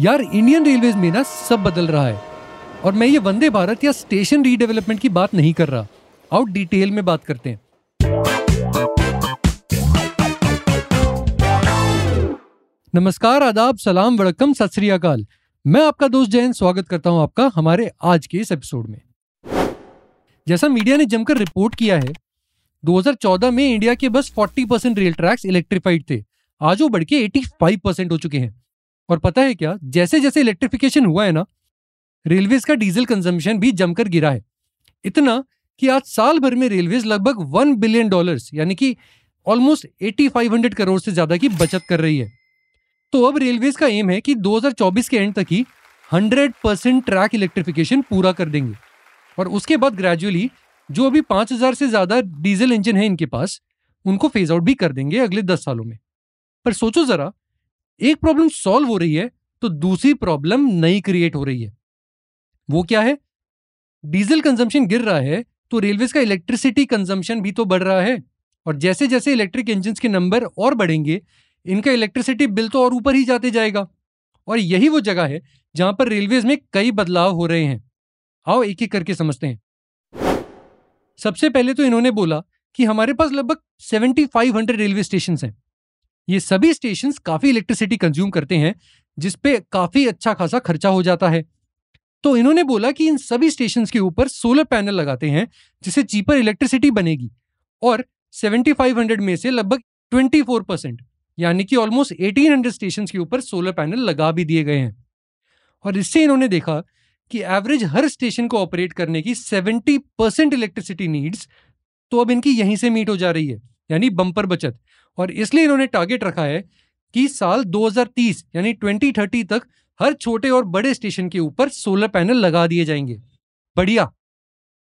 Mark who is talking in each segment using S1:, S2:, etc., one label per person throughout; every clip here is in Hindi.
S1: यार इंडियन रेलवे में ना सब बदल रहा है। और मैं ये वंदे भारत या स्टेशन रीडेवलपमेंट की बात नहीं कर रहा। आउट डिटेल में बात करते हैं। नमस्कार, आदाब, सलाम वड़कम सत मैं आपका दोस्त जैन स्वागत करता हूँ आपका हमारे आज के इस एपिसोड में। जैसा मीडिया ने जमकर रिपोर्ट किया है 2014 में इंडिया के बस 40 परसेंट रेल ट्रैक्स इलेक्ट्रीफाइड थे। आज वो बढ़ के 85 परसेंट हो चुके हैं। और पता है क्या? जैसे जैसे इलेक्ट्रिफिकेशन हुआ है ना रेलवेज का डीजल कंजम्पशन भी जमकर गिरा है। इतना कि आज साल भर में रेलवेज लगभग वन बिलियन डॉलर्स यानी कि almost eighty five hundred crore से ज़्यादा की बचत कर रही है। तो अब रेलवेज का एम है कि 2024 के एंड तक ही 100 परसेंट ट्रैक इलेक्ट्रिफिकेशन पूरा कर देंगे। और उसके बाद ग्रेजुअली जो अभी 5000 से ज़्यादा डीजल इंजन है इनके पास, उनको फ़ेज़ आउट भी कर देंगे अगले 10 सालों में। पर सोचो जरा एक प्रॉब्लम सॉल्व हो रही है तो दूसरी प्रॉब्लम नई क्रिएट हो रही है। वो क्या है? डीजल कंजम्पशन गिर रहा है तो रेलवेज का इलेक्ट्रिसिटी कंजम्पशन भी तो बढ़ रहा है, और जैसे जैसे इलेक्ट्रिक इंजन के नंबर और बढ़ेंगे, इनका इलेक्ट्रिसिटी बिल तो और ऊपर ही जाते जाएगा। और यही वो जगह है, जहाँ पर रेलवेज में कई बदलाव हो रहे हैं। आओ एक एक करके समझते हैं। सबसे पहले तो इन्होंने बोला कि हमारे पास लगभग 7500 रेलवे स्टेशन हैं। ये सभी स्टेशन काफ़ी इलेक्ट्रिसिटी कंज्यूम करते हैं, जिसपे काफ़ी अच्छा खासा खर्चा हो जाता है। तो इन्होंने बोला कि इन सभी स्टेशन के ऊपर सोलर पैनल लगाते हैं, जिससे चीपर इलेक्ट्रिसिटी बनेगी। और 7500 में से लगभग 24 परसेंट यानी कि ऑलमोस्ट 1800 स्टेशन के ऊपर सोलर पैनल लगा भी दिए गए हैं। और इससे इन्होंने देखा कि एवरेज हर स्टेशन को ऑपरेट करने की 70 परसेंट इलेक्ट्रिसिटी नीड्स तो अब इनकी यहीं से मीट हो जा रही है। यानी बम्पर बचत। और इसलिए इन्होंने टारगेट रखा है कि साल 2030 यानी 2030 तक हर छोटे और बड़े स्टेशन के ऊपर सोलर पैनल लगा दिए जाएँगे। बढ़िया।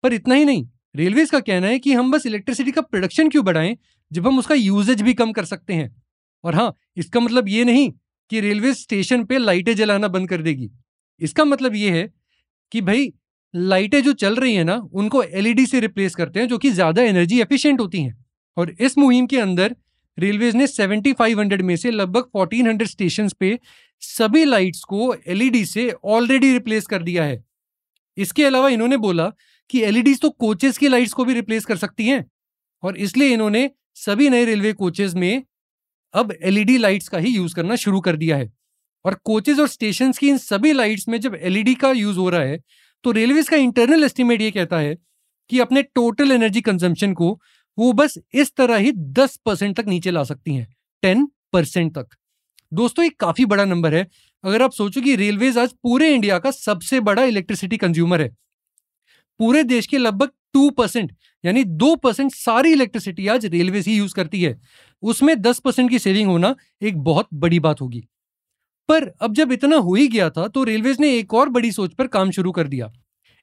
S1: पर इतना ही नहीं रेलवेज का कहना है कि हम बस इलेक्ट्रिसिटी का प्रोडक्शन क्यों बढ़ाएँ, जब हम उसका यूजेज भी कम कर सकते हैं। और हाँ इसका मतलब ये नहीं कि रेलवे स्टेशन पे लाइटें जलाना बंद कर देगी। इसका मतलब ये है कि भाई, लाइटें जो चल रही है ना, उनको एलईडी से रिप्लेस करते हैं, जो कि ज़्यादा एनर्जी एफिशिएंट होती हैं। और इस मुहिम के अंदर रेलवेज ने 7500 में से लगभग 1400 स्टेशन पे सभी लाइट्स को एलईडी से ऑलरेडी रिप्लेस कर दिया है। इसके अलावा इन्होंने बोला कि एलईडी तो कोचेस की लाइट्स को भी रिप्लेस कर सकती हैं, और इसलिए इन्होंने सभी नए रेलवे कोचेस में अब एलईडी लाइट्स का ही यूज़ करना शुरू कर दिया है। और कोचेज और स्टेशन की इन सभी लाइट्स में जब एलईडी का यूज़ हो रहा है तो रेलवेज का इंटरनल एस्टिमेट ये कहता है कि अपने टोटल एनर्जी कंजम्पशन को वो बस इस तरह ही दस परसेंट तक नीचे ला सकती हैं, टेन परसेंट तक। दोस्तों एक काफ़ी बड़ा नंबर है। अगर आप सोचो कि रेलवेज आज पूरे इंडिया का सबसे बड़ा इलेक्ट्रिसिटी कंज्यूमर है, पूरे देश के लगभग टू परसेंट, यानी दो परसेंट सारी इलेक्ट्रिसिटी आज रेलवे ही यूज़ करती है। उसमें दस परसेंट की सेविंग होना एक बहुत बड़ी बात होगी। पर अब जब इतना हो ही गया था तो रेलवेज ने एक और बड़ी सोच पर काम शुरू कर दिया।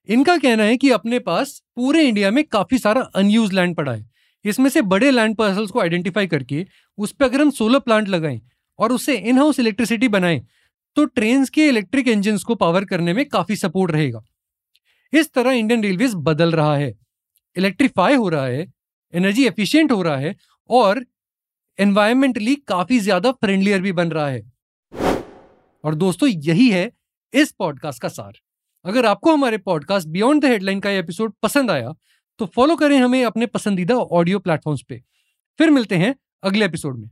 S1: इनका कहना है कि अपने पास पूरे इंडिया में काफ़ी सारा अनयूज लैंड पड़ा है। इसमें से बड़े लैंड पार्सल्स को आइडेंटिफाई करके उस पर अगर हम सोलर प्लांट लगाएँ और उससे इन हाउस इलेक्ट्रिसिटी बनाएँ तो ट्रेन के इलेक्ट्रिक इंजन को पावर करने में काफ़ी सपोर्ट रहेगा। इस तरह इंडियन रेलवे बदल रहा है इलेक्ट्रीफाई हो रहा है एनर्जी एफिशिएंट हो रहा है और एनवायरमेंटली काफ़ी ज़्यादा फ्रेंडलियर भी बन रहा है। और दोस्तों, यही है इस पॉडकास्ट का सार। अगर आपको हमारे पॉडकास्ट बियॉन्ड द हेडलाइन का एपिसोड पसंद आया तो फॉलो करें हमें अपने पसंदीदा ऑडियो प्लेटफॉर्म्स पे। फिर मिलते हैं अगले एपिसोड में।